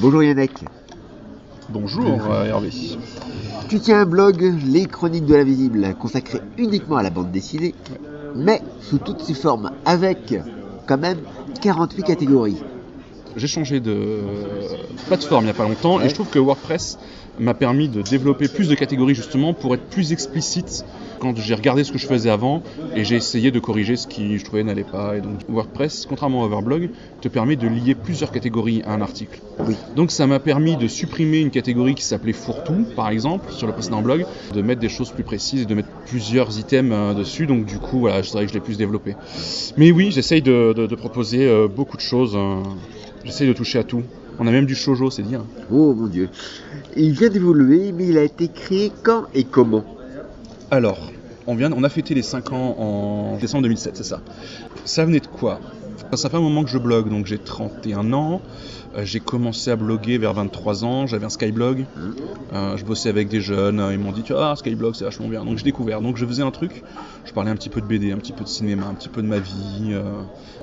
Bonjour Yannick. Bonjour euh, Hervé. Tu tiens un blog, Les Chroniques de l'Invisible, consacré uniquement à la bande dessinée, mais sous toutes ses formes, avec quand même 48 catégories. J'ai changé de plateforme il n'y a pas longtemps Ouais. et je trouve que WordPress m'a permis de développer plus de catégories justement pour être plus explicite quand j'ai regardé ce que je faisais avant et j'ai essayé de corriger ce qui je trouvais n'allait pas. Et donc WordPress, contrairement à Overblog, te permet de lier plusieurs catégories à un article. Oui. Donc ça m'a permis de supprimer une catégorie qui s'appelait fourre-tout, par exemple, sur le précédent blog, de mettre des choses plus précises et de mettre plusieurs items euh, dessus. Donc du coup, voilà, je dirais que je l'ai plus développé. Mais oui, j'essaye de, de- de proposer euh, beaucoup de choses. euh, j'essaye de toucher à tout. On a même du shoujo, c'est dire. Oh mon dieu. Il vient d'évoluer, mais il a été créé quand et comment? Alors, on, vient, on a fêté les 5 ans en décembre 2007, c'est ça. Ça venait de quoi? Ça fait un moment que je blogue, donc j'ai 31 ans. Euh, j'ai commencé à bloguer vers 23 ans, j'avais un Skyblog. Euh, je bossais avec des jeunes, euh, ils m'ont dit tu vois, ah, Skyblog c'est vachement bien. Donc j'ai découvert. Donc je faisais un truc, je parlais un petit peu de BD, un petit peu de cinéma, un petit peu de ma vie. euh,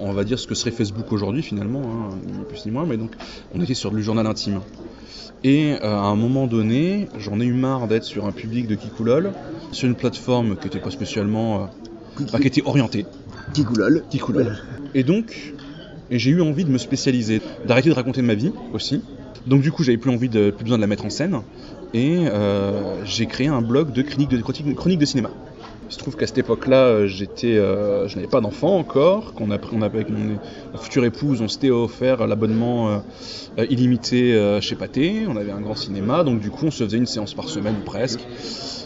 on va dire ce que serait Facebook aujourd'hui finalement, hein, ni plus ni moins. Mais donc on était sur du journal intime. Et à un moment donné, j'en ai eu marre d'être sur un public de Kikoulol, sur une plateforme qui n'était pas spécialement. qui était orientée. Kigoulol. Kikoulol. Et donc, et j'ai eu envie de me spécialiser, d'arrêter de raconter ma vie aussi. Donc du coup, j'avais plus envie de, plus besoin de la mettre en scène. Et euh, j'ai créé un blog de chroniques de, cinéma. Il se trouve qu'à cette époque-là, euh, j'étais, euh, je n'avais pas d'enfant encore. Qu'on a, pris- on avait avec mon ma future épouse, on s'était offert l'abonnement euh, illimité chez Pathé. On avait un grand cinéma, donc du coup, on se faisait une séance par semaine presque.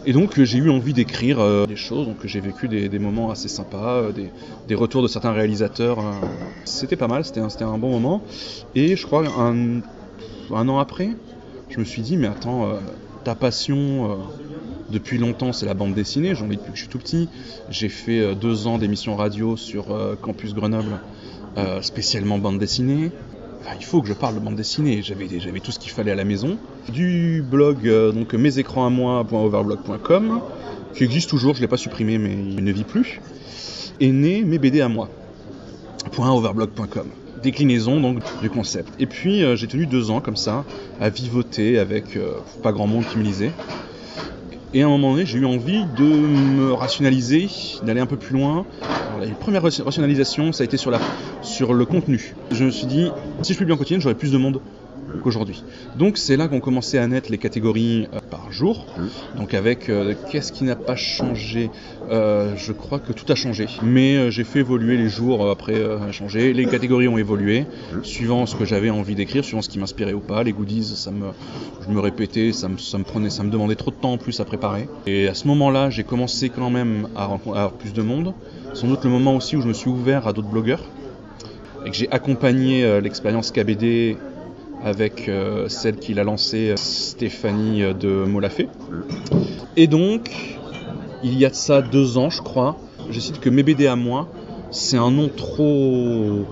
Et donc, euh, j'ai eu envie d'écrire euh, des choses. Donc, j'ai vécu des, moments assez sympas, euh, des, retours de certains réalisateurs. c'était pas mal, c'était un, bon moment. Et je crois un, an après, je me suis dit, mais attends, ta passion depuis longtemps, c'est la bande dessinée. J'en ai depuis que je suis tout petit. J'ai fait deux ans d'émissions radio sur Campus Grenoble, spécialement bande dessinée. Il faut que je parle de bande dessinée. J'avais, j'avais tout ce qu'il fallait à la maison. Du blog, euh, donc mes écrans à moi.overblog.com, qui existe toujours, je ne l'ai pas supprimé, mais il ne vit plus, est né mes BD à moi. .overblog.com. Déclinaison donc du concept. Et puis euh, j'ai tenu deux ans comme ça à vivoter avec euh, pas grand monde qui me lisait. Et à un moment donné, j'ai eu envie de me rationaliser, d'aller un peu plus loin. Alors, la première ra- rationalisation, ça a été sur, la, sur le contenu. Je me suis dit, si je publie en quotidien, j'aurai plus de monde qu'aujourd'hui. Donc c'est là qu'ont commencé à naître les catégories euh, jour. Donc avec euh, qu'est-ce qui n'a pas changé? Euh, Je crois que tout a changé. Mais euh, j'ai fait évoluer les jours après changé. Les catégories ont évolué suivant ce que j'avais envie d'écrire, suivant ce qui m'inspirait ou pas. Les goodies, ça me, je me répétais, ça me, ça me prenait, ça me demandait trop de temps en plus à préparer. Et à ce moment-là, j'ai commencé quand même à, renco- à avoir plus de monde. Sans doute le moment aussi où je me suis ouvert à d'autres blogueurs et que j'ai accompagné l'expérience KBD avec euh, celle qui l'a lancée, euh, Stéphanie euh, de Molafé. Et donc, il y a de ça deux ans, je crois, j'ai décidé que mes BD à moi, c'est un nom trop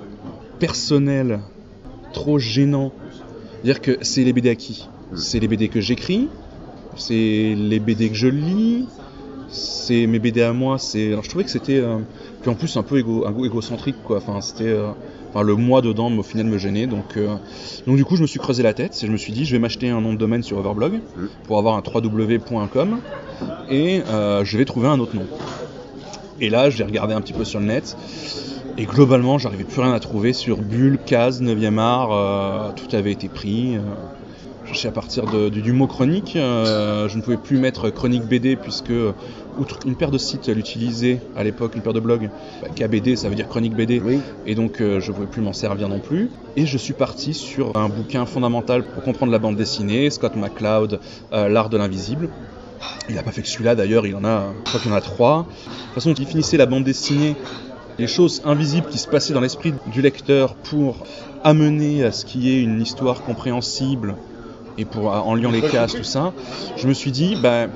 personnel, trop gênant. C'est-à-dire que c'est les BD à qui C'est les BD que j'écris, c'est les BD que je lis, c'est mes BD à moi. C'est, alors, je trouvais que c'était, puis en plus un peu égocentrique quoi. Enfin, c'était, enfin le moi dedans, au final me gênait. Donc, euh, donc du coup, je me suis creusé la tête et je me suis dit, je vais m'acheter un nom de domaine sur Overblog pour avoir un www.com et euh, je vais trouver un autre nom. Et là, j'ai regardé un petit peu sur le net. Et globalement, j'arrivais plus rien à trouver sur Bulle, Case, 9e art, euh, tout avait été pris. Je cherchais à partir du, mot chronique. je ne pouvais plus mettre chronique BD puisque, outre une paire de sites l'utilisait à l'époque, une paire de blogs, bah, KBD, ça veut dire chronique BD. Oui. Et donc euh, je ne pouvais plus m'en servir non plus. Et je suis parti sur un bouquin fondamental pour comprendre la bande dessinée, Scott McCloud, euh, L'art de l'invisible. Il n'a pas fait que celui-là d'ailleurs, il en a, je crois qu'il y en a trois. De toute façon, il finissait la bande dessinée, les choses invisibles qui se passaient dans l'esprit du lecteur pour amener à ce qu'il y ait une histoire compréhensible et pour en liant les cases, tout ça. Je me suis dit, bah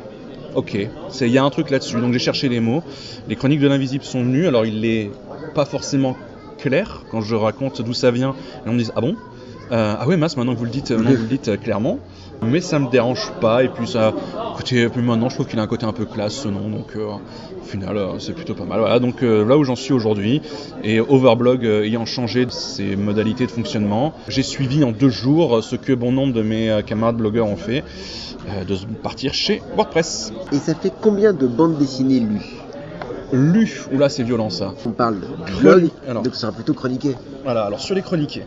ok, il y a un truc là-dessus. Donc j'ai cherché les mots. Les chroniques de l'invisible sont venues. Alors il n'est pas forcément clair quand je raconte d'où ça vient. Et on me dit ah bon? Euh, ah ouais, Mas, maintenant que vous le dites, maintenant que vous le dites euh, clairement. Mais ça me dérange pas. Et puis ça, puis maintenant, je trouve qu'il a un côté un peu classe ce nom. Donc euh, au final, euh, c'est plutôt pas mal. Voilà, donc euh, là où j'en suis aujourd'hui. Et Overblog euh, ayant changé ses modalités de fonctionnement, j'ai suivi en deux jours euh, ce que bon nombre de mes euh, camarades blogueurs ont fait, euh, de partir chez WordPress. Et ça fait combien de bandes dessinées lues? Lu, oula, c'est violent ça. On parle de blog, Alors. donc ça sera plutôt chroniqué. Voilà, alors sur les chroniqués.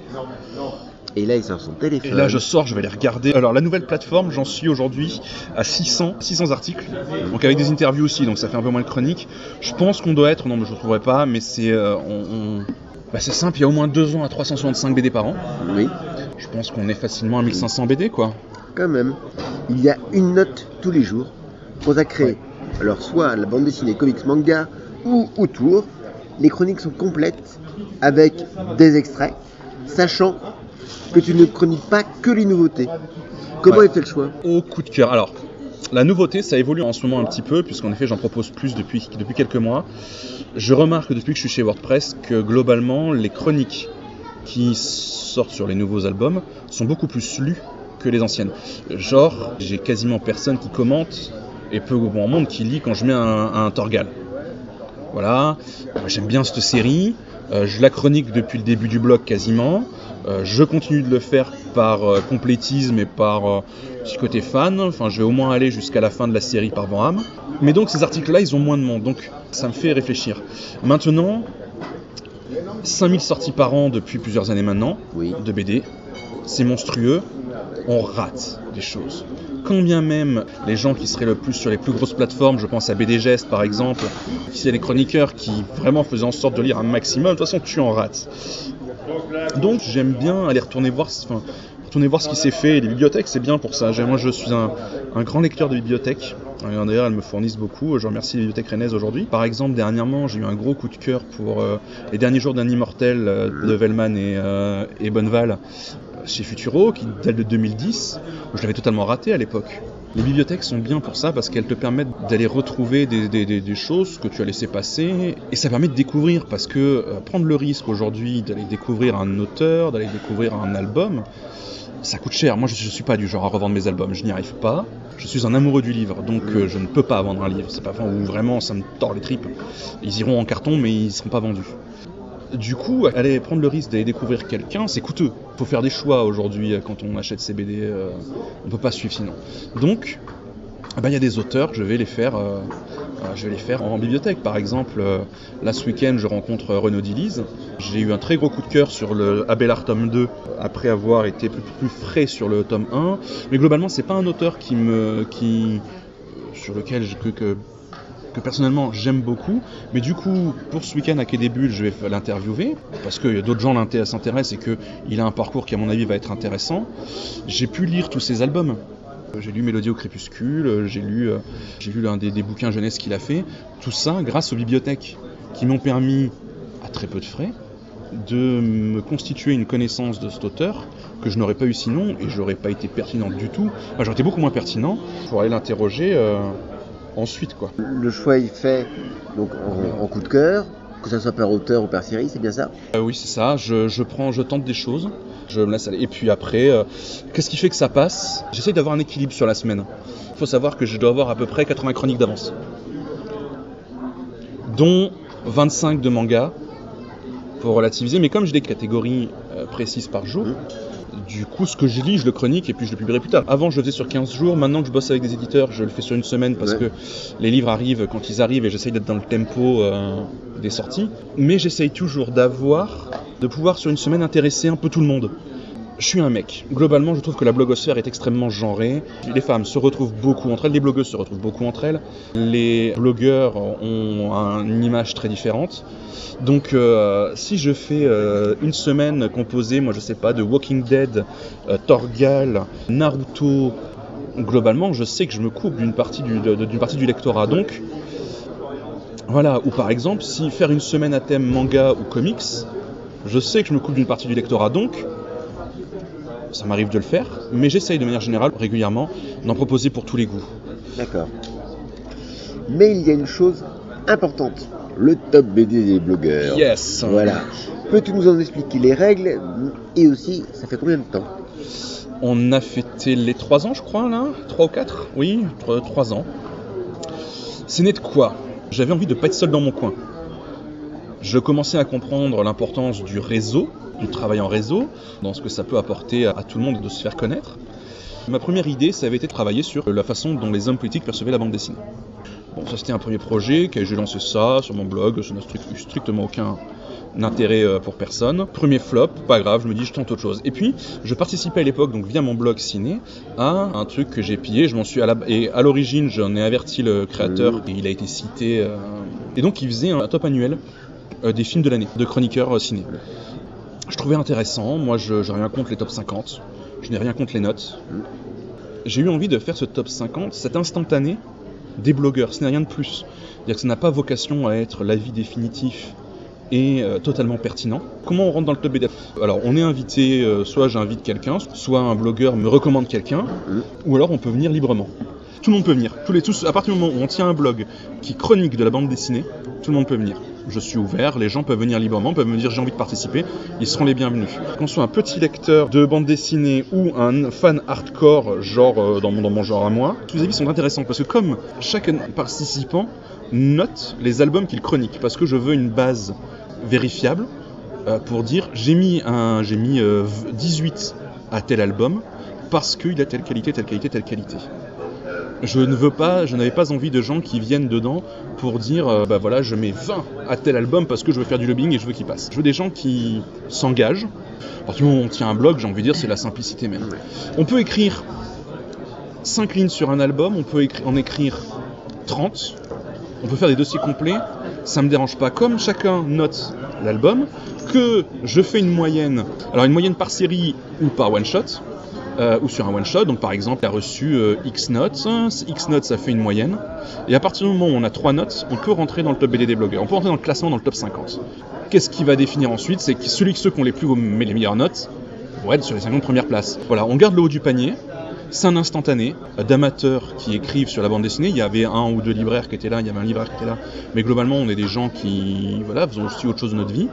Et là, il sort son téléphone. Et là, je sors, je vais les regarder. Alors, la nouvelle plateforme, j'en suis aujourd'hui à 600, 600 articles. Donc, avec des interviews aussi, donc ça fait un peu moins de chroniques. Je pense qu'on doit être, non, mais je ne trouverai pas, mais c'est. euh, on, on- bah, c'est simple, il y a au moins deux ans à 365 BD par an. Oui, Je pense qu'on est facilement à 1500 BD, quoi. quand même. Il y a une note tous les jours consacrée, alors soit à la bande dessinée, comics, manga ou autour. Les chroniques sont complètes avec des extraits, sachant que tu ne chroniques pas que les nouveautés. Comment Ouais. est fait le choix? Au coup de cœur. Alors, la nouveauté, ça évolue en ce moment un petit peu, puisqu'en effet, j'en propose plus depuis, depuis quelques mois. Je remarque depuis que je suis chez WordPress que globalement, les chroniques qui sortent sur les nouveaux albums sont beaucoup plus lues que les anciennes. Genre, j'ai quasiment personne qui commente et peu bon monde qui lit quand je mets un, un Torgal. Voilà, Moi, j'aime bien cette série. Euh, je la chronique depuis le début du blog quasiment. Euh, je continue de le faire par euh, complétisme et par euh, petit côté fan. Enfin, je vais au moins aller jusqu'à la fin de la série par Van Mais donc, ces articles-là, ils ont moins de monde. Donc, ça me fait réfléchir. Maintenant, 5000 sorties par an depuis plusieurs années maintenant Oui. de BD. C'est monstrueux. On rate des choses. Quand bien même les gens qui seraient le plus sur les plus grosses plateformes, je pense à BD Gest par exemple, c'est les chroniqueurs qui vraiment faisaient en sorte de lire un maximum, de toute façon tu en rates. Donc j'aime bien aller retourner voir, retourner voir ce qui s'est fait. Les bibliothèques, c'est bien pour ça. Moi, je suis un, grand lecteur de bibliothèques. D'ailleurs, elles me fournissent beaucoup. Je remercie les bibliothèques rennaises aujourd'hui. Par exemple, dernièrement, j'ai eu un gros coup de cœur pour euh, les derniers jours d'un immortel euh, de Vellman et, euh, et Bonneval chez Futuro, qui date de 2010. où Je l'avais totalement raté à l'époque. Les bibliothèques sont bien pour ça parce qu'elles te permettent d'aller retrouver des, choses que tu as laissé passer et ça permet de découvrir parce que euh, prendre le risque aujourd'hui d'aller découvrir un auteur, d'aller découvrir un album, ça coûte cher. Moi je, je suis pas du genre à revendre mes albums, je n'y arrive pas. Je suis un amoureux du livre donc euh, je ne peux pas vendre un livre. C'est pas où vraiment ça me tord les tripes. Ils iront en carton mais ils seront pas vendus. Du coup, aller prendre le risque d'aller découvrir quelqu'un, c'est coûteux. Faut faire des choix aujourd'hui euh, quand on achète ces BD. euh, on peut pas suivre sinon. Donc, eh ben, il y a des auteurs, je vais les faire, euh, en bibliothèque. Par exemple, là ce week-end, je rencontre Renaud Dillise. J'ai eu un très gros coup de cœur sur le Abélard tome 2 après avoir été plus, frais sur le tome 1. Mais globalement, c'est pas un auteur qui me, qui, sur lequel je, que que personnellement j'aime beaucoup, mais du coup pour ce week-end à Quai je vais l'interviewer parce que d'autres gens s'intéressent et qu'il a un parcours qui à mon avis va être intéressant. J'ai pu lire tous ses albums. J'ai lu Mélodie au crépuscule, j'ai lu, euh, l'un des, des bouquins jeunesse qu'il a fait. Tout ça grâce aux bibliothèques qui m'ont permis, à très peu de frais, de me constituer une connaissance de cet auteur que je n'aurais pas eu sinon et j'aurais pas été pertinent du tout. Enfin, j'aurais été beaucoup moins pertinent pour aller l'interroger euh, ensuite quoi. Le choix est fait donc en, en coup de cœur, que ce soit par auteur ou par série, c'est bien ça? Euh, oui, c'est ça. Je, je prends, je tente des choses, je me laisse aller. Et puis après, euh, qu'est-ce qui fait que ça passe? J'essaye d'avoir un équilibre sur la semaine. Il faut savoir que je dois avoir à peu près 80 chroniques d'avance, dont 25 de manga pour relativiser. Mais comme j'ai des catégories euh, précises par jour, du coup, ce que je lis, je le chronique et puis je le publierai plus tard. Avant, je le faisais sur 15 jours. Maintenant que je bosse avec des éditeurs, je le fais sur une semaine parce Ouais. que les livres arrivent quand ils arrivent et j'essaye d'être dans le tempo euh, des sorties. Mais j'essaye toujours d'avoir, de pouvoir sur une semaine intéresser un peu tout le monde. Je suis un mec. Globalement, je trouve que la blogosphère est extrêmement genrée. Les femmes se retrouvent beaucoup entre elles, les blogueuses se retrouvent beaucoup entre elles. Les blogueurs ont un- une image très différente. Donc, euh, si je fais euh, une semaine composée, moi je sais pas, de Walking Dead, euh, Torgal, Naruto, globalement, je sais que je me coupe d'une partie du, d'une partie du lectorat. Donc, voilà. Ou par exemple, si faire une semaine à thème manga ou comics, je sais que je me coupe d'une partie du lectorat. Donc, ça m'arrive de le faire, mais j'essaye de manière générale, régulièrement, d'en proposer pour tous les goûts. D'accord. Mais il y a une chose importante le top BD des blogueurs. Yes Voilà. Peux-tu nous en expliquer les règles et aussi ça fait combien de temps? On a fêté les 3 ans, je crois, là 3 ou 4 Oui, 3 ans. C'est né de quoi J'avais envie de pas être seul dans mon coin. Je commençais à comprendre l'importance du réseau, du travail en réseau, dans ce que ça peut apporter à tout le monde de se faire connaître. Ma première idée, ça avait été de travailler sur la façon dont les hommes politiques percevaient la bande dessinée. Bon, ça c'était un premier projet, que j'ai lancé ça sur mon blog, ça n'a strictement aucun intérêt euh, pour personne. Premier flop, pas grave, je me dis je tente autre chose. Et puis, je participais à l'époque, donc via mon blog ciné, à un truc que j'ai pillé, je m'en suis à la... et à l'origine j'en ai averti le créateur, et il a été cité, euh, et donc il faisait un top annuel des films de l'année, de chroniqueurs ciné. Je trouvais intéressant, moi je n'ai rien contre les top 50, je n'ai rien contre les notes. J'ai eu envie de faire ce top 50, cet instantané des blogueurs, ce n'est rien de plus. C'est-à-dire que ça n'a pas vocation à être l'avis définitif et euh, totalement pertinent. Comment on rentre dans le top BDF Alors on est invité, euh, soit j'invite quelqu'un, soit un blogueur me recommande quelqu'un, ou alors on peut venir librement. Tout le monde peut venir. Tous les, tous, à partir du moment où on tient un blog qui chronique de la bande dessinée, tout le monde peut venir. Je suis ouvert, les gens peuvent venir librement, peuvent me dire j'ai envie de participer, ils seront les bienvenus. Qu'on soit un petit lecteur de bande dessinée ou un fan hardcore, genre euh, dans, mon, genre à moi, tous les avis sont intéressants parce que comme chaque participant note les albums qu'il chronique, parce que je veux une base vérifiable euh, pour dire j'ai mis, un, mis 18 euh, à tel album parce qu'il a telle qualité, telle qualité, telle qualité je ne veux pas, je n'avais pas envie de gens qui viennent dedans pour dire euh, bah voilà, je mets 20 à tel album parce que je veux faire du lobbying et je veux qu'il passe. Je veux des gens qui s'engagent. À partir on tient un blog, j'ai envie de dire, c'est la simplicité même. On peut écrire 5 lignes sur un album, on peut en écrire 30, on peut faire des dossiers complets, ça me dérange pas. Comme chacun note l'album, que je fais une moyenne, alors une moyenne par série ou par one shot, euh, ou sur un one shot. Donc par exemple, il a reçu euh, X notes. X notes, ça fait une moyenne. Et à partir du moment où on a 3 notes, on peut rentrer dans le top BD des blogueurs. On peut rentrer dans le classement dans le top 50. Qu'est-ce qui va définir ensuite? C'est que celui ceux qui ont les plus mais les meilleures notes vont être sur les 50 premières places. Voilà, on garde le haut du panier. C'est un instantané d'amateurs qui écrivent sur la bande dessinée. Il y avait un ou deux libraires qui étaient là, il y avait un libraire qui était là. Mais globalement, on est des gens qui voilà, faisons aussi autre chose de notre vie.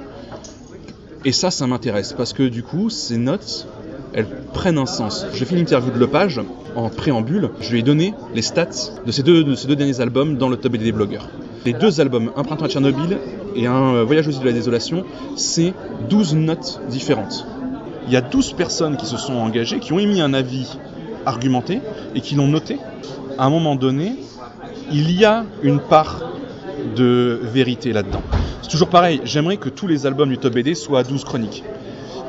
Et ça, ça m'intéresse parce que du coup, ces notes, elles prennent un sens. Je fais une interview de Lepage en préambule, je lui ai donné les stats de ces deux, derniers albums dans le top des blogueurs. Les deux albums, Un printemps à Tchernobyl et Un voyage aux îles de la désolation, c'est 12 notes différentes. Il y a 12 personnes qui se sont engagées, qui ont émis un avis argumenté et qui l'ont noté. À un moment donné, il y a une part de vérité là-dedans. C'est toujours pareil, j'aimerais que tous les albums du Top BD soient à 12 chroniques.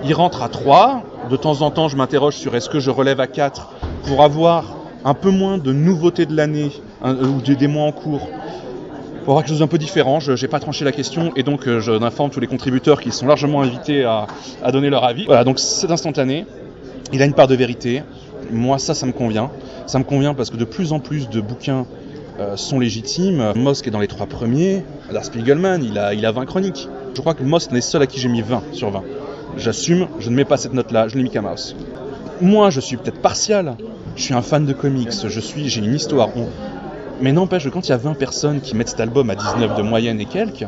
Il rentre à 3, de temps en temps, je m'interroge sur est-ce que je relève à 4 pour avoir un peu moins de nouveautés de l'année ou des mois en cours. Pour avoir quelque chose d'un peu différent, je n'ai pas tranché la question et donc euh, je informe tous les contributeurs qui sont largement invités à, donner leur avis. Voilà, donc c'est instantané, il a une part de vérité. Moi, ça, ça me convient. Ça me convient parce que de plus en plus de bouquins euh, sont légitimes. Mosk est dans les trois premiers. Lars Spiegelman, il a, il a 20 chroniques. Je crois que Mosk est le seul à qui j'ai mis 20 sur 20. J'assume, je ne mets pas cette note-là, je l'ai mis qu'à mouse. Moi, je suis peut-être partial. Je suis un fan de comics, je suis, j'ai une histoire. Mais n'empêche que quand il y a 20 personnes qui mettent cet album à 19 de moyenne et quelques,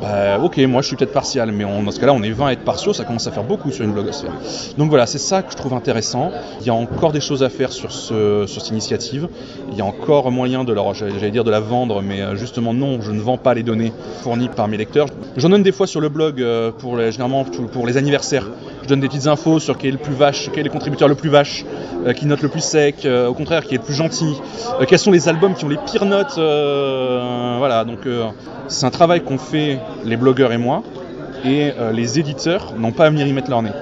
bah, ok, moi je suis peut-être partial, mais dans ce cas-là, on est 20 à être partiaux, ça commence à faire beaucoup sur une blogosphère. Donc voilà, c'est ça que je trouve intéressant. Il y a encore des choses à faire sur, ce, sur cette initiative. Il y a encore moyen de leur, j'allais dire de la vendre, mais euh, justement non, je ne vends pas les données fournies par mes lecteurs. J'en donne des fois sur le blog euh, pour les, généralement pour les anniversaires. Je donne des petites infos sur quel est le plus vache, quel est le contributeur le plus vache, euh, qui note le plus sec, au contraire, qui est le plus gentil, quels sont les albums qui ont les pires notes. voilà, donc c'est un travail qu'on fait les blogueurs et moi, et euh, les éditeurs n'ont pas à venir y mettre leur nez.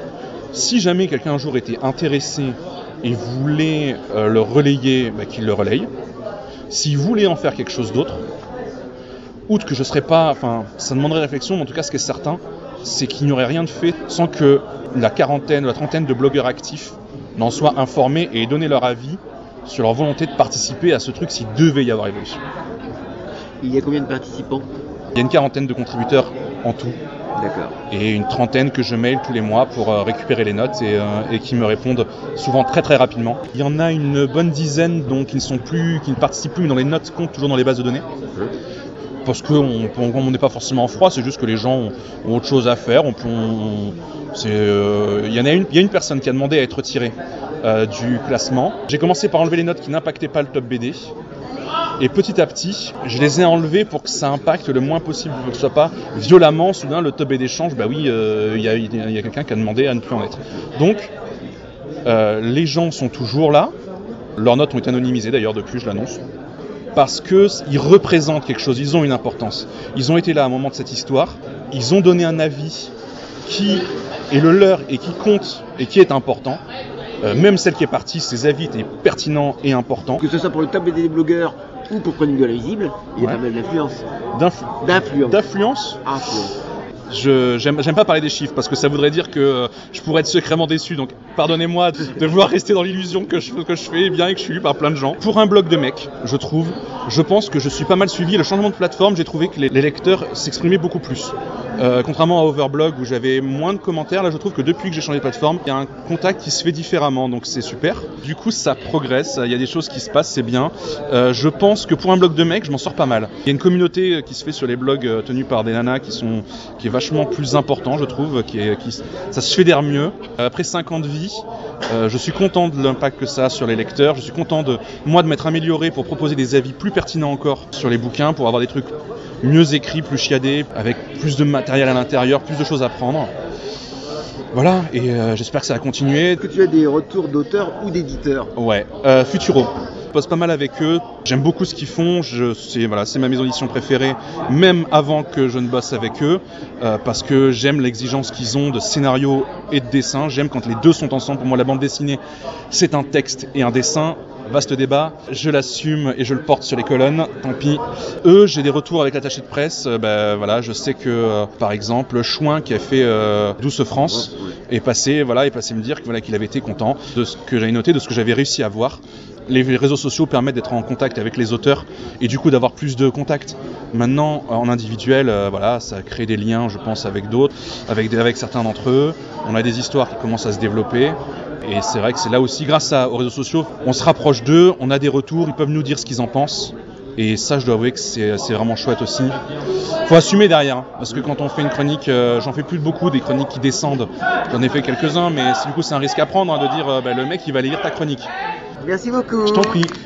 Si jamais quelqu'un un jour était intéressé et voulait euh, le relayer, bah, qu'il le relaye. S'il voulait en faire quelque chose d'autre, outre que je serais pas, enfin, ça demanderait réflexion, mais en tout cas, ce qui est certain, c'est qu'il n'y aurait rien de fait sans que la quarantaine ou la trentaine de blogueurs actifs n'en soient informés et aient donné leur avis sur leur volonté de participer à ce truc s'il devait y avoir évolution. Il y a combien de participants? Il y a une quarantaine de contributeurs en tout. D'accord. Et une trentaine que je mail tous les mois pour euh, récupérer les notes euh, et, qui me répondent souvent très très rapidement. Il y en a une bonne dizaine donc qui ne sont plus, qui ne participent plus, mais dans les notes comptent toujours dans les bases de données. Parce qu'on on n'est pas forcément en froid, c'est juste que les gens ont, autre chose à faire. Euh, Il y en a une, personne qui a demandé à être retirée euh, du classement. J'ai commencé par enlever les notes qui n'impactaient pas le top BD. Et petit à petit, je les ai enlevées pour que ça impacte le moins possible, pour que ce soit pas violemment, soudain le top BD change. Bah oui, euh, il y a, y a quelqu'un qui a demandé à ne plus en être. Donc, les gens sont toujours là. Leurs notes ont été anonymisées d'ailleurs depuis, je l'annonce. Parce qu'ils représentent quelque chose, ils ont une importance. Ils ont été là à un moment de cette histoire, ils ont donné un avis qui est le leur et qui compte et qui est important. Euh, même celle qui est partie, ses avis étaient pertinents et importants. Que ce soit pour le BD des blogueurs ou pour Chronique de la Visible, il y a Ouais. pas mal d'influence. D'influ- D'influence. D'influence, Influence. Je j'aime pas parler des chiffres parce que ça voudrait dire que euh, je pourrais être secrètement déçu. Donc pardonnez-moi de, vouloir rester dans l'illusion que je, que je fais bien et que je suis lu par plein de gens. Pour un blog de mecs, je trouve, je pense que je suis pas mal suivi. Le changement de plateforme, j'ai trouvé que les, lecteurs s'exprimaient beaucoup plus. Euh, contrairement à Overblog où j'avais moins de commentaires, là je trouve que depuis que j'ai changé de plateforme, il y a un contact qui se fait différemment, donc c'est super. Du coup ça progresse, il y a des choses qui se passent, c'est bien. Euh, je pense que pour un blog de mecs, je m'en sors pas mal. Il y a une communauté qui se fait sur les blogs tenus par des nanas qui sont qui est vachement plus important, je trouve, qui est qui ça se fédère mieux. Après 5 ans de vie, euh, je suis content de l'impact que ça a sur les lecteurs. Je suis content de moi de m'être amélioré pour proposer des avis plus pertinents encore sur les bouquins, pour avoir des trucs mieux écrits, plus chiadés, avec plus de matériel à l'intérieur, plus de choses à prendre. Voilà, et euh, j'espère que ça va continuer. Est-ce que tu as des retours d'auteurs ou d'éditeurs? Ouais, euh, Futuro. Bosse pas mal avec eux. J'aime beaucoup ce qu'ils font. Je, c'est voilà, c'est ma maison d'édition préférée, même avant que je ne bosse avec eux, euh, parce que j'aime l'exigence qu'ils ont de scénario et de dessin. J'aime quand les deux sont ensemble. Pour moi, la bande dessinée, c'est un texte et un dessin. Vaste débat, je l'assume et je le porte sur les colonnes, tant pis. Eux, j'ai des retours avec l'attaché de presse. ben, voilà, je sais que, euh, par exemple, Chouin, qui a fait euh, Douce France, est passé, voilà, est passé me dire que, voilà, qu'il avait été content de ce que j'avais noté, de ce que j'avais réussi à voir. Les réseaux sociaux permettent d'être en contact avec les auteurs et du coup d'avoir plus de contacts. Maintenant, en individuel, euh, voilà, ça crée des liens, je pense, avec d'autres, avec, certains d'entre eux. On a des histoires qui commencent à se développer. Et c'est vrai que c'est là aussi, grâce aux réseaux sociaux, on se rapproche d'eux, on a des retours, ils peuvent nous dire ce qu'ils en pensent. Et ça, je dois avouer que c'est vraiment chouette aussi. Faut assumer derrière, hein, parce que quand on fait une chronique, euh, j'en fais plus beaucoup des chroniques qui descendent. J'en ai fait quelques-uns, mais du coup c'est un risque à prendre hein, de dire euh, bah, le mec il va aller lire ta chronique. Merci beaucoup.